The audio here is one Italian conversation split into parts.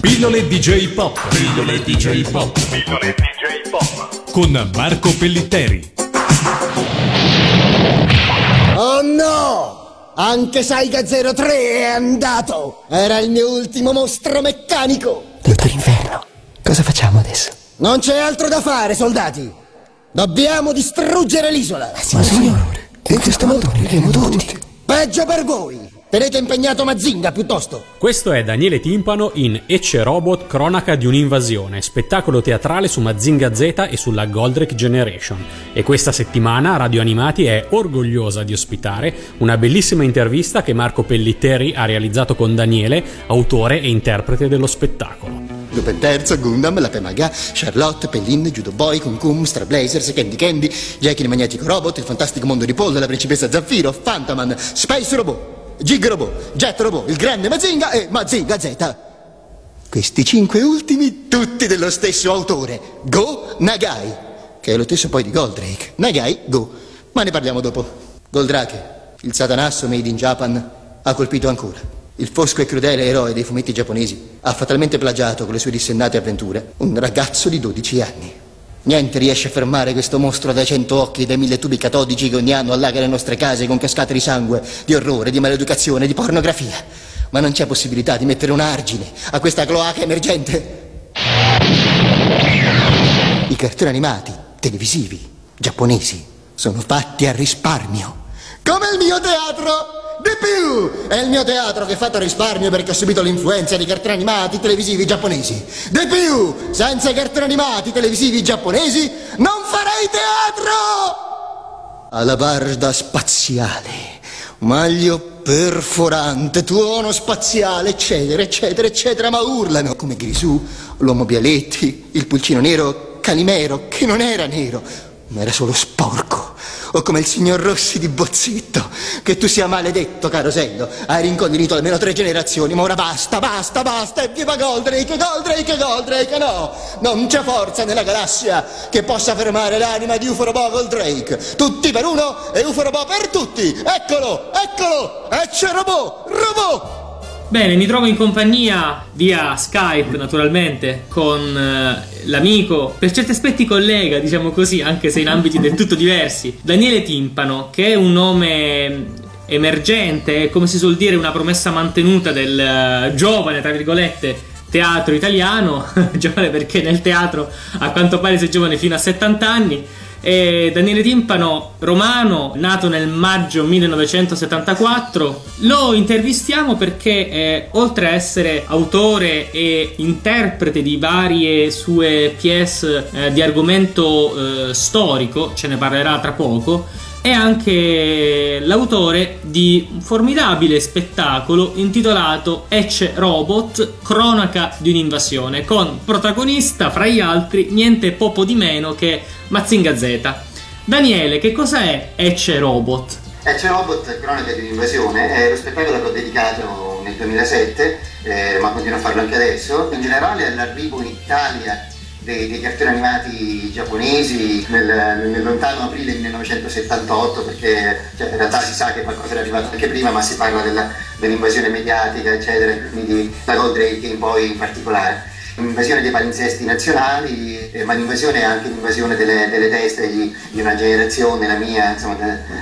Pillole DJ Pop. Pillole DJ Pop. Pillole DJ Pop. Con Marco Pellitteri. Oh no! Anche Saiga 03 è andato! Era il mio ultimo mostro meccanico! Dottor Inferno, cosa facciamo adesso? Non c'è altro da fare, soldati! Dobbiamo distruggere l'isola! Ma signore, in questo modo moriremo tutti! Peggio per voi! Tenete impegnato Mazinga piuttosto! Questo è Daniele Timpano in Ecce Robot Cronaca di un'invasione, spettacolo teatrale su Mazinga Z e sulla Goldrake Generation. E questa settimana Radio Animati è orgogliosa di ospitare una bellissima intervista che Marco Pellitteri ha realizzato con Daniele, autore e interprete dello spettacolo. Lupin Terzo, Gundam, la Pemaga, Charlotte, Pellin, Judo Boy, Kun Kun, Star Blazers, Candy Candy, Jackie il Magnetico Robot, il fantastico mondo di Paul, la principessa Zaffiro, Fantaman, Space Robot, Gig Robot, Jet Robot, il grande Mazinga e Mazinga Z. Questi cinque ultimi, tutti dello stesso autore, Go Nagai, che è lo stesso poi di Goldrake. Nagai, Go. Ma ne parliamo dopo. Goldrake, il satanasso made in Japan, ha colpito ancora. Il fosco e crudele eroe dei fumetti giapponesi ha fatalmente plagiato con le sue dissennate avventure un ragazzo di 12 anni. Niente riesce a fermare questo mostro dai cento occhi e dai mille tubi catodici che ogni anno allaga le nostre case con cascate di sangue, di orrore, di maleducazione, di pornografia. Ma non c'è possibilità di mettere un argine a questa cloaca emergente. I cartoni animati, televisivi, giapponesi, sono fatti a risparmio. Come il mio teatro! Di più! È il mio teatro che è fatto risparmio perché ha subito l'influenza di cartoni animati televisivi giapponesi. Di più! Senza i cartoni animati televisivi giapponesi non farei teatro! Alabarda spaziale, maglio perforante, tuono spaziale, eccetera, eccetera, eccetera, ma urlano come Grisù, l'uomo Bialetti, il pulcino nero, Calimero, che non era nero, ma era solo sporco o come il signor Rossi di Bozzetto. Che tu sia maledetto, carosello. Hai rincoglionito almeno tre generazioni, ma ora basta, basta, basta. E viva Goldrake, Goldrake, Goldrake. No, non c'è forza nella galassia che possa fermare l'anima di Uforobo Goldrake. Tutti per uno e Uforobo per tutti. Eccolo, eccolo. Ecce robot, robot. Bene, mi trovo in compagnia via Skype naturalmente con eh, l'amico, per certi aspetti collega, diciamo così, anche se in ambiti del tutto diversi, Daniele Timpano, che è un nome emergente, come si suol dire una promessa mantenuta del eh, giovane, tra virgolette, teatro italiano, giovane perché nel teatro a quanto pare sei giovane fino a 70 anni e Daniele Timpano, romano, nato nel maggio 1974. Lo intervistiamo perché, eh, oltre a essere autore e interprete di varie sue pièce eh, di argomento eh, storico, ce ne parlerà tra poco, è anche l'autore di un formidabile spettacolo intitolato Ecce Robot, cronaca di un'invasione, con protagonista, fra gli altri, niente poco di meno che Mazinga Z. Daniele, che cosa è Ecce Robot? Ecce Robot, cronaca di un'invasione, è lo spettacolo che ho dedicato nel 2007, eh, ma continuo a farlo anche adesso. In generale all'arrivo in Italia dei, dei cartoni animati giapponesi nel, nel, lontano aprile 1978 perché cioè, in realtà si sa che qualcosa era arrivato anche prima ma si parla della, dell'invasione mediatica eccetera quindi la Goldrake in poi in particolare un'invasione dei palinsesti nazionali, eh, ma l'invasione è anche l'invasione delle, delle teste di, di, una generazione, la mia, insomma,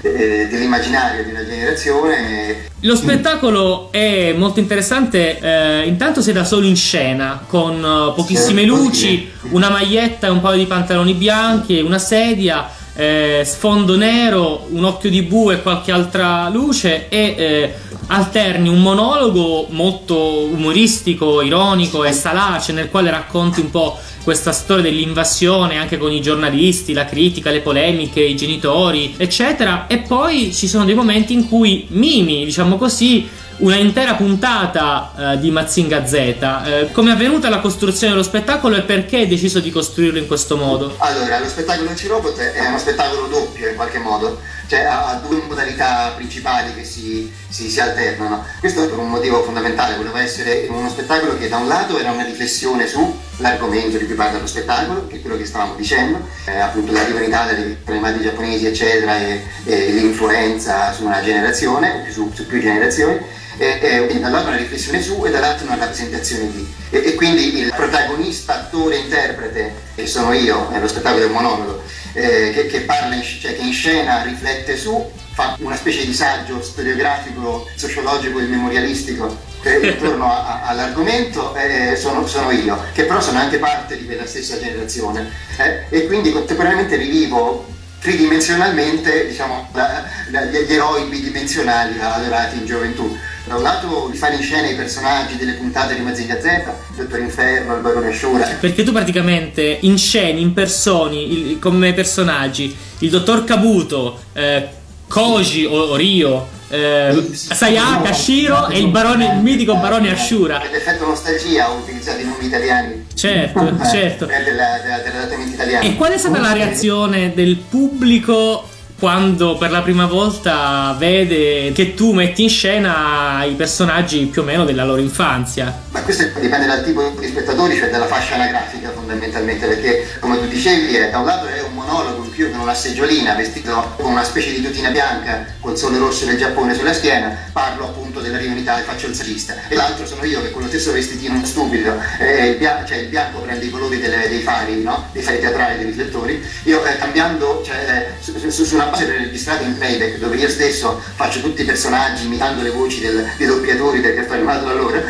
de, de, dell'immaginario di una generazione. Lo spettacolo è molto interessante, eh, intanto sei da solo in scena, con uh, pochissime luci, una maglietta e un paio di pantaloni bianchi, una sedia. Eh, sfondo nero, un occhio di bue e qualche altra luce e eh, alterni un monologo molto umoristico, ironico e salace nel quale racconti un po' questa storia dell'invasione anche con i giornalisti, la critica, le polemiche, i genitori, eccetera. E poi ci sono dei momenti in cui mimi, diciamo così, una intera puntata uh, di Mazinga Z. Uh, come è avvenuta la costruzione dello spettacolo e perché hai deciso di costruirlo in questo modo? Allora, lo spettacolo C-Robot è uno spettacolo doppio in qualche modo, cioè ha, due modalità principali che si, si, si, alternano. Questo per un motivo fondamentale, voleva essere uno spettacolo che da un lato era una riflessione sull'argomento di cui parla lo spettacolo, che è quello che stavamo dicendo, eh, appunto in Italia dei animati giapponesi eccetera e, e l'influenza su una generazione, su, su più generazioni e, e, da un lato una riflessione su e dall'altro una rappresentazione di. E, e quindi il protagonista, attore, interprete, che sono io, nello spettacolo del monologo, eh, che, che, parla in, cioè, che in scena riflette su, fa una specie di saggio storiografico, sociologico e memorialistico intorno a, a, all'argomento eh, sono, sono, io, che però sono anche parte di quella stessa generazione eh, e quindi contemporaneamente rivivo tridimensionalmente diciamo, la, la, gli eroi bidimensionali adorati in gioventù. Da un lato di fare in scena i personaggi delle puntate di Mazinga Z, il Dottor Inferno, il Barone Asciura. Perché tu praticamente in scena, in personi, il, come personaggi, il Dottor Kabuto, eh, Koji o, o Rio, eh, Sayaka, Shiro e il, barone, il mitico barone Ashura. L'effetto nostalgia ho utilizzato i nomi italiani. Certo, eh, certo. Dell'adattamento italiano. E qual è stata la reazione del pubblico quando per la prima volta vede che tu metti in scena i personaggi più o meno della loro infanzia. Ma questo dipende dal tipo di spettatori, cioè dalla fascia anagrafica fondamentalmente, perché come tu dicevi da un lato è un monologo più con una seggiolina vestito con una specie di tutina bianca col sole rosso del Giappone sulla schiena, parlo appunto dell'arrivo in Italia e faccio il sagista. E l'altro sono io che con lo stesso vestitino stupido, eh, il, bianco, cioè il bianco prende i colori delle, dei fari, no? dei fari teatrali, dei riflettori, io eh, cambiando, cioè, eh, su, su, su una base registrata in playback dove io stesso faccio tutti i personaggi imitando le voci del, dei doppiatori del cartone animato allora,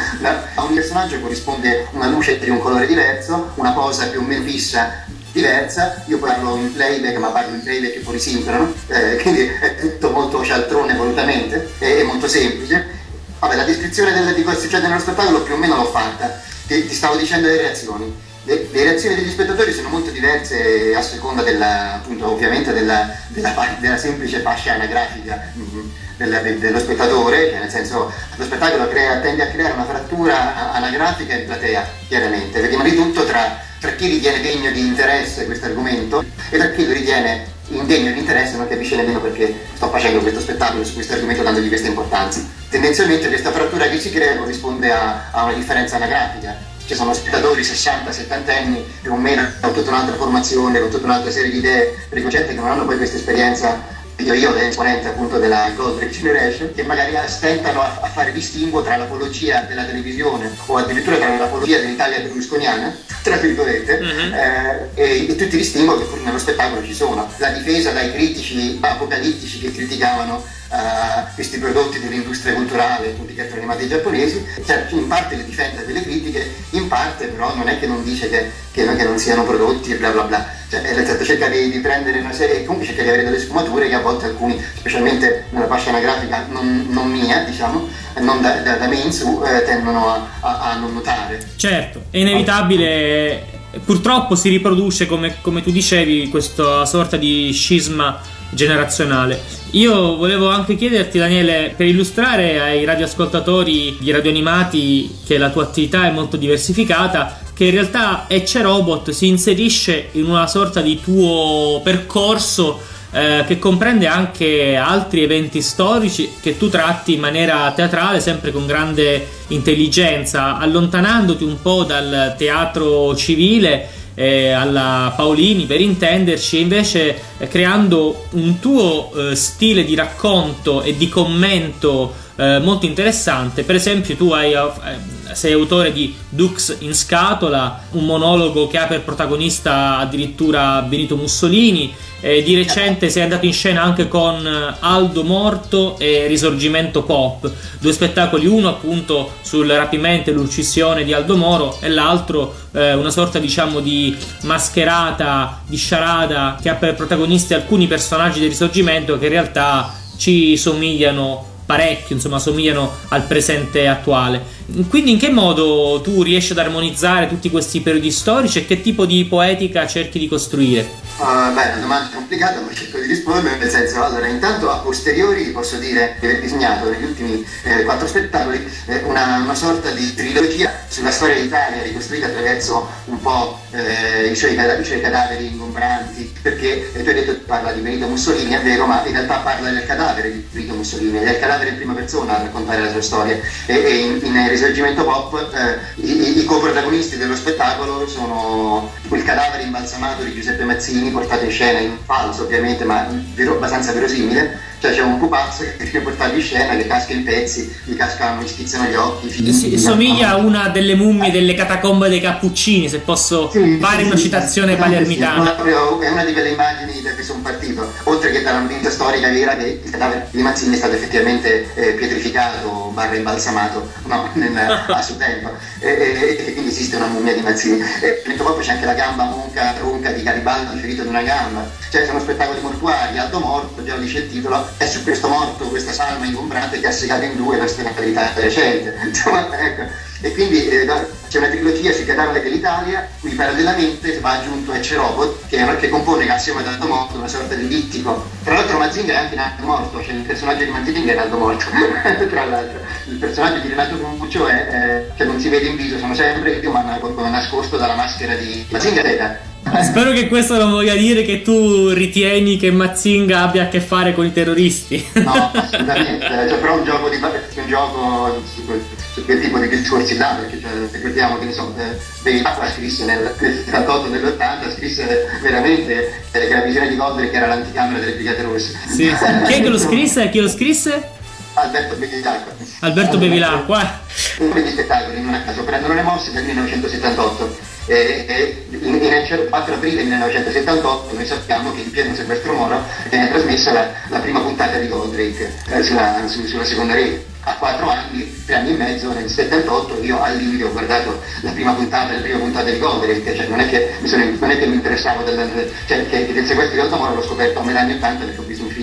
a ogni personaggio corrisponde una luce di un colore diverso, una posa più o meno fissa diversa, io parlo in playback ma parlo in playback fuori sincrono, eh, quindi è tutto molto cialtrone volutamente, è, molto semplice. Vabbè, la descrizione del, di cosa succede nello spettacolo più o meno l'ho fatta, ti, ti stavo dicendo le reazioni. Le, le, reazioni degli spettatori sono molto diverse a seconda della, appunto, ovviamente della, della, della semplice fascia anagrafica mm-hmm, della, de, dello spettatore, cioè nel senso lo spettacolo crea, tende a creare una frattura anagrafica in platea, chiaramente, vediamo di tutto tra, tra chi ritiene degno di interesse questo argomento e tra chi lo ritiene indegno di interesse non capisce nemmeno perché sto facendo questo spettacolo su questo argomento dandogli questa importanza. Tendenzialmente questa frattura che si crea corrisponde a, a una differenza anagrafica ci sono spettatori 60-70 anni più o meno con tutta un'altra formazione, con tutta un'altra serie di idee preconcette che non hanno poi questa esperienza io, io esponente appunto della Gold Generation, che magari stentano a, a, fare distinguo tra l'apologia della televisione o addirittura tra l'apologia dell'Italia berlusconiana, tra virgolette, uh-huh. eh, e, e, tutti i distinguo che pur nello spettacolo ci sono. La difesa dai critici apocalittici che criticavano uh, questi prodotti dell'industria culturale, tutti i cartoni animati giapponesi, cioè, in parte le difende delle critiche, in parte però non è che non dice che, che, che non siano prodotti e bla bla bla, cioè, certo, cerca di, di, prendere una serie comunque cerca di avere delle sfumature che a volte alcuni, specialmente nella fascia anagrafica non, non mia, diciamo, non da, da, da me in su, eh, tendono a, a, a non notare. Certo, è inevitabile purtroppo si riproduce, come, come, tu dicevi, questa sorta di scisma generazionale. Io volevo anche chiederti, Daniele, per illustrare ai radioascoltatori di radioanimati che la tua attività è molto diversificata, che in realtà Ecce Robot si inserisce in una sorta di tuo percorso eh, che comprende anche altri eventi storici che tu tratti in maniera teatrale, sempre con grande intelligenza, allontanandoti un po' dal teatro civile eh, alla Paolini per intenderci, invece eh, creando un tuo eh, stile di racconto e di commento eh, molto interessante. Per esempio, tu hai, eh, sei autore di Dux in scatola, un monologo che ha per protagonista addirittura Benito Mussolini. Eh, di recente sei andato in scena anche con Aldo Morto e Risorgimento Pop, due spettacoli, uno appunto sul rapimento e l'uccisione di Aldo Moro e l'altro eh, una sorta diciamo di mascherata, di sciarada che ha per protagonisti alcuni personaggi del Risorgimento che in realtà ci somigliano parecchio, insomma, somigliano al presente attuale. Quindi in che modo tu riesci ad armonizzare tutti questi periodi storici e che tipo di poetica cerchi di costruire? Uh, beh, è una domanda complicata, ma cerco di rispondere nel senso, allora, intanto a posteriori posso dire di aver disegnato negli ultimi eh, quattro spettacoli eh, una, una, sorta di trilogia sulla storia d'Italia ricostruita attraverso un po' eh, i, suoi, i, suoi, cadaveri ingombranti, perché eh, tu hai detto che parla di Benito Mussolini, è vero, ma in realtà parla del cadavere di Benito Mussolini, del cadavere in prima persona a raccontare la sua storia. E, e in, in Risorgimento Pop eh, i, i coprotagonisti dello spettacolo sono il cadavere imbalsamato di Giuseppe Mazzini portato in scena in falso ovviamente ma vero, abbastanza verosimile Cioè c'è un pupazzo che deve portarli in scena, che casca in pezzi, gli cascano, gli stizzano gli occhi. figli, Si- gli somiglia a una delle mummie delle catacombe dei Cappuccini, se posso Sì, fare sì, una sì, citazione sì, palermitana. sì, è una di quelle immagini da cui sono partito, oltre che dalla notizia storica vera che il cadavere di Mazzini è stato effettivamente eh, pietrificato, barra imbalsamato, no, nel- a suo tempo, e, e- e quindi esiste una mummia di Mazzini. E proprio c'è anche la gamba monca, tronca di Garibaldi ferito ad una gamba, cioè sono spettacoli mortuari, Aldo Morto, già dice il titolo, è su questo morto, questa salma ingombrante che ha segato in due la storia recente. Insomma, ecco. E quindi eh, c'è una trilogia sui cadaveri dell'Italia, cui parallelamente va aggiunto Ecce Robot, che, che compone assieme ad Aldo Morto una sorta di dittico. Tra l'altro Mazinga è anche in Aldo Morto, cioè il personaggio di Mazinga è Aldo Morto, tra l'altro. Il personaggio di Renato Cruccio è, eh, che non si vede in viso, sono sempre io, ma nascosto dalla maschera di Mazinga Teta. Spero che questo non voglia dire che tu ritieni che Mazzinga abbia a che fare con i terroristi. No, assolutamente, cioè, però un gioco, di, un gioco su, quel, tipo di discorsi là, perché cioè, ricordiamo che eh, David Acqua scrisse nel, nel 78 nell'80, scrisse veramente eh, che la visione di Godric era l'anticamera delle Brigate Rosse. Sì. Chi è che lo scrisse? Chi lo scrisse? Alberto Bevilacqua. Alberto Bevilacqua. eh. Uno degli spettacoli, non a caso, prendono le mosse del 1978 e, e in, in il 4 aprile 1978 noi sappiamo che in pieno Silvestro Moro viene trasmessa la, la prima puntata di Goldrake eh, sulla, su- sulla seconda rete. A quattro anni, tre anni e mezzo, nel 78, io al limite ho guardato la prima puntata, la prima puntata di Goldrake, cioè non è che mi, sono- non è che mi interessavo del, cioè, che, del sequestro di Aldo Moro l'ho scoperto a metà anni 80 perché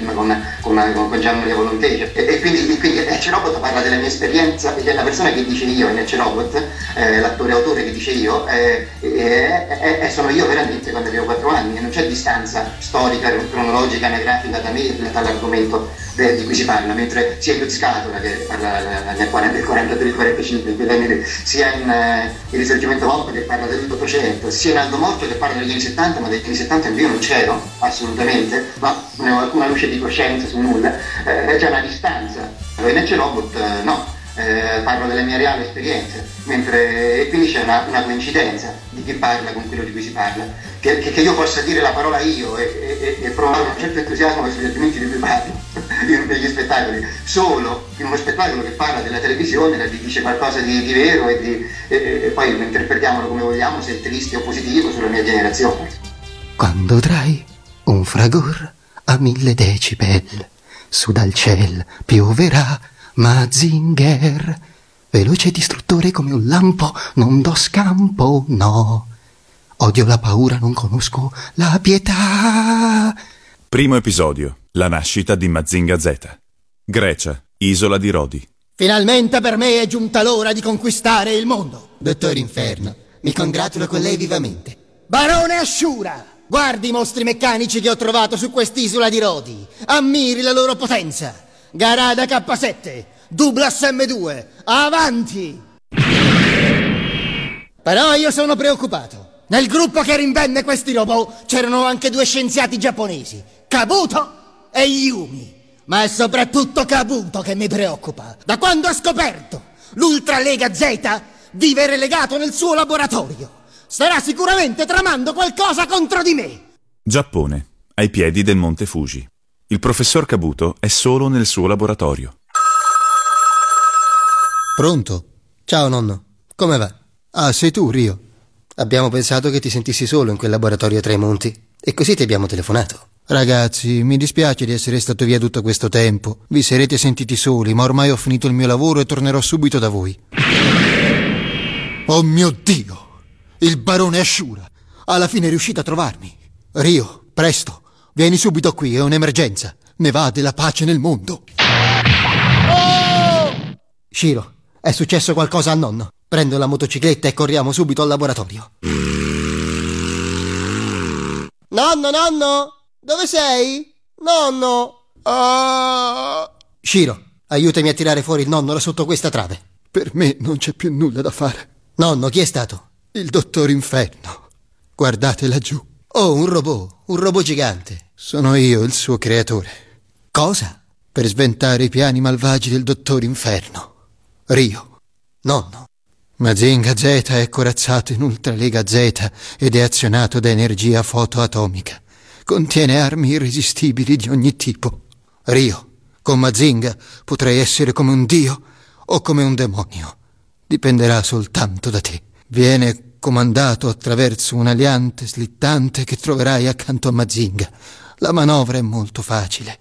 film con, con, con, con Gian Maria Volonté e, e quindi, quindi Ecce Robot parla della mia esperienza e la persona che dice io in Ecce Robot, eh, l'attore autore che dice io, eh, eh, sono io veramente quando avevo 4 anni e non c'è distanza storica, cronologica, anagrafica da me dall'argomento di cui si parla, mentre sia in Scatola che parla nel 40, 43 45, in quegli anni lì, sia in eh, Il Risorgimento Pop che parla dell'Ottocento, sia in Aldo Morto che parla degli anni 70, ma degli anni 70 io non c'ero assolutamente, ma ho alcuna luce di coscienza su nulla, eh, c'è una distanza. In Ecce Robot eh, no, eh, parlo delle mie reali esperienze, mentre e quindi c'è una, una coincidenza di chi parla con quello di cui si parla, che, che- che io possa dire la parola io e, e- e provare un certo entusiasmo verso gli argomenti di cui parlo. Negli spettacoli, solo in uno spettacolo che parla della televisione, che dice qualcosa di, di vero e, di- e- e poi interpretiamolo come vogliamo, se è triste o positivo sulla mia generazione. Quando trai un fragor a mille decibel, su dal ciel pioverà Mazinger. Veloce e distruttore come un lampo, non do scampo, no. Odio la paura, non conosco la pietà. Primo episodio. La nascita di Mazinga Z. Grecia, isola di Rodi. Finalmente per me è giunta l'ora di conquistare il mondo. Dottor Inferno, mi congratulo con lei vivamente. Barone Ashura, guardi i mostri meccanici che ho trovato su quest'isola di Rodi. Ammiri la loro potenza. Garada K7, Douglas M2, avanti! Però io sono preoccupato. Nel gruppo che rinvenne questi robot c'erano anche due scienziati giapponesi, Kabuto e Yumi. Ma è soprattutto Kabuto che mi preoccupa. Da quando ha scoperto l'Ultra Lega Z vive relegato nel suo laboratorio. Starà sicuramente tramando qualcosa contro di me. Giappone, ai piedi del Monte Fuji. Il professor Kabuto è solo nel suo laboratorio. Pronto? Ciao nonno, come va? Ah, sei tu, Rio. Abbiamo pensato che ti sentissi solo in quel laboratorio a Tremonti e così ti abbiamo telefonato. Ragazzi, mi dispiace di essere stato via tutto questo tempo. Vi sarete sentiti soli, ma ormai ho finito il mio lavoro e tornerò subito da voi. Oh mio Dio! Il barone Ashura! Alla fine è riuscito a trovarmi. Rio, presto, vieni subito qui, è un'emergenza. Ne va della pace nel mondo. Shiro, è successo qualcosa a nonno. Prendo la motocicletta e corriamo subito al laboratorio. Nonno, nonno! Dove sei? Nonno! Ah! Shiro, aiutami a tirare fuori il nonno da sotto questa trave. Per me non c'è più nulla da fare. Nonno, chi è stato? Il dottor Inferno. Guardate laggiù. Oh, un robot, un robot gigante. Sono io il suo creatore. Cosa? Per sventare i piani malvagi del dottor Inferno. Rio. Nonno. Mazinga Z è corazzato in Ultralega Z ed è azionato da energia fotoatomica. Contiene armi irresistibili di ogni tipo. Rio, Con Mazinga potrei essere come un dio o come un demonio. Dipenderà soltanto da te. Viene comandato attraverso un aliante slittante che troverai accanto a Mazinga. La manovra è molto facile.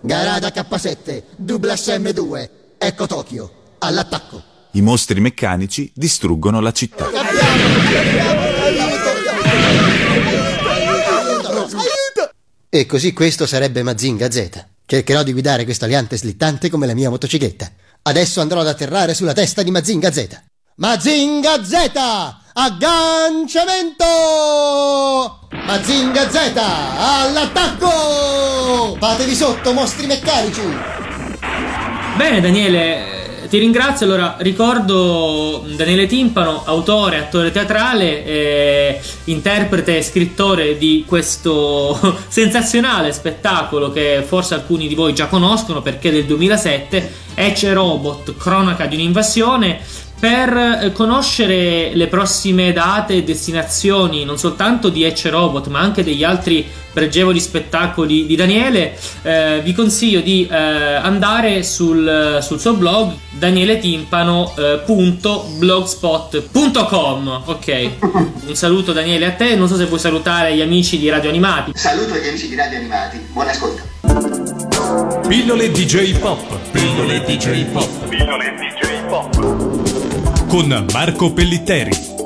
Garada K7, Douglas M2, ecco Tokyo, all'attacco. I mostri meccanici distruggono la città. E così questo sarebbe Mazinga Z. Cercherò di guidare questo aliante slittante come la mia motocicletta. Adesso andrò ad atterrare sulla testa di Mazinga Z. Mazinga Z! Agganciamento! Mazinga Z! All'attacco! Fatevi sotto, mostri meccanici! Bene Daniele, ti ringrazio. Allora, ricordo Daniele Timpano, autore, attore teatrale, eh, interprete e scrittore di questo sensazionale spettacolo che forse alcuni di voi già conoscono perché è del 2007, Ecce Robot, cronaca di un'invasione per eh, conoscere le prossime date e destinazioni non soltanto di Ecce Robot ma anche degli altri pregevoli spettacoli di Daniele eh, vi consiglio di eh, andare sul, sul, suo blog danieletimpano.blogspot.com ok. Un saluto Daniele a te. Non so se vuoi salutare gli amici di Radio Animati. Saluto gli amici di Radio Animati. Buon ascolto. Pillole DJ Pop Pillole DJ Pop Pillole DJ Pop con Marco Pellitteri.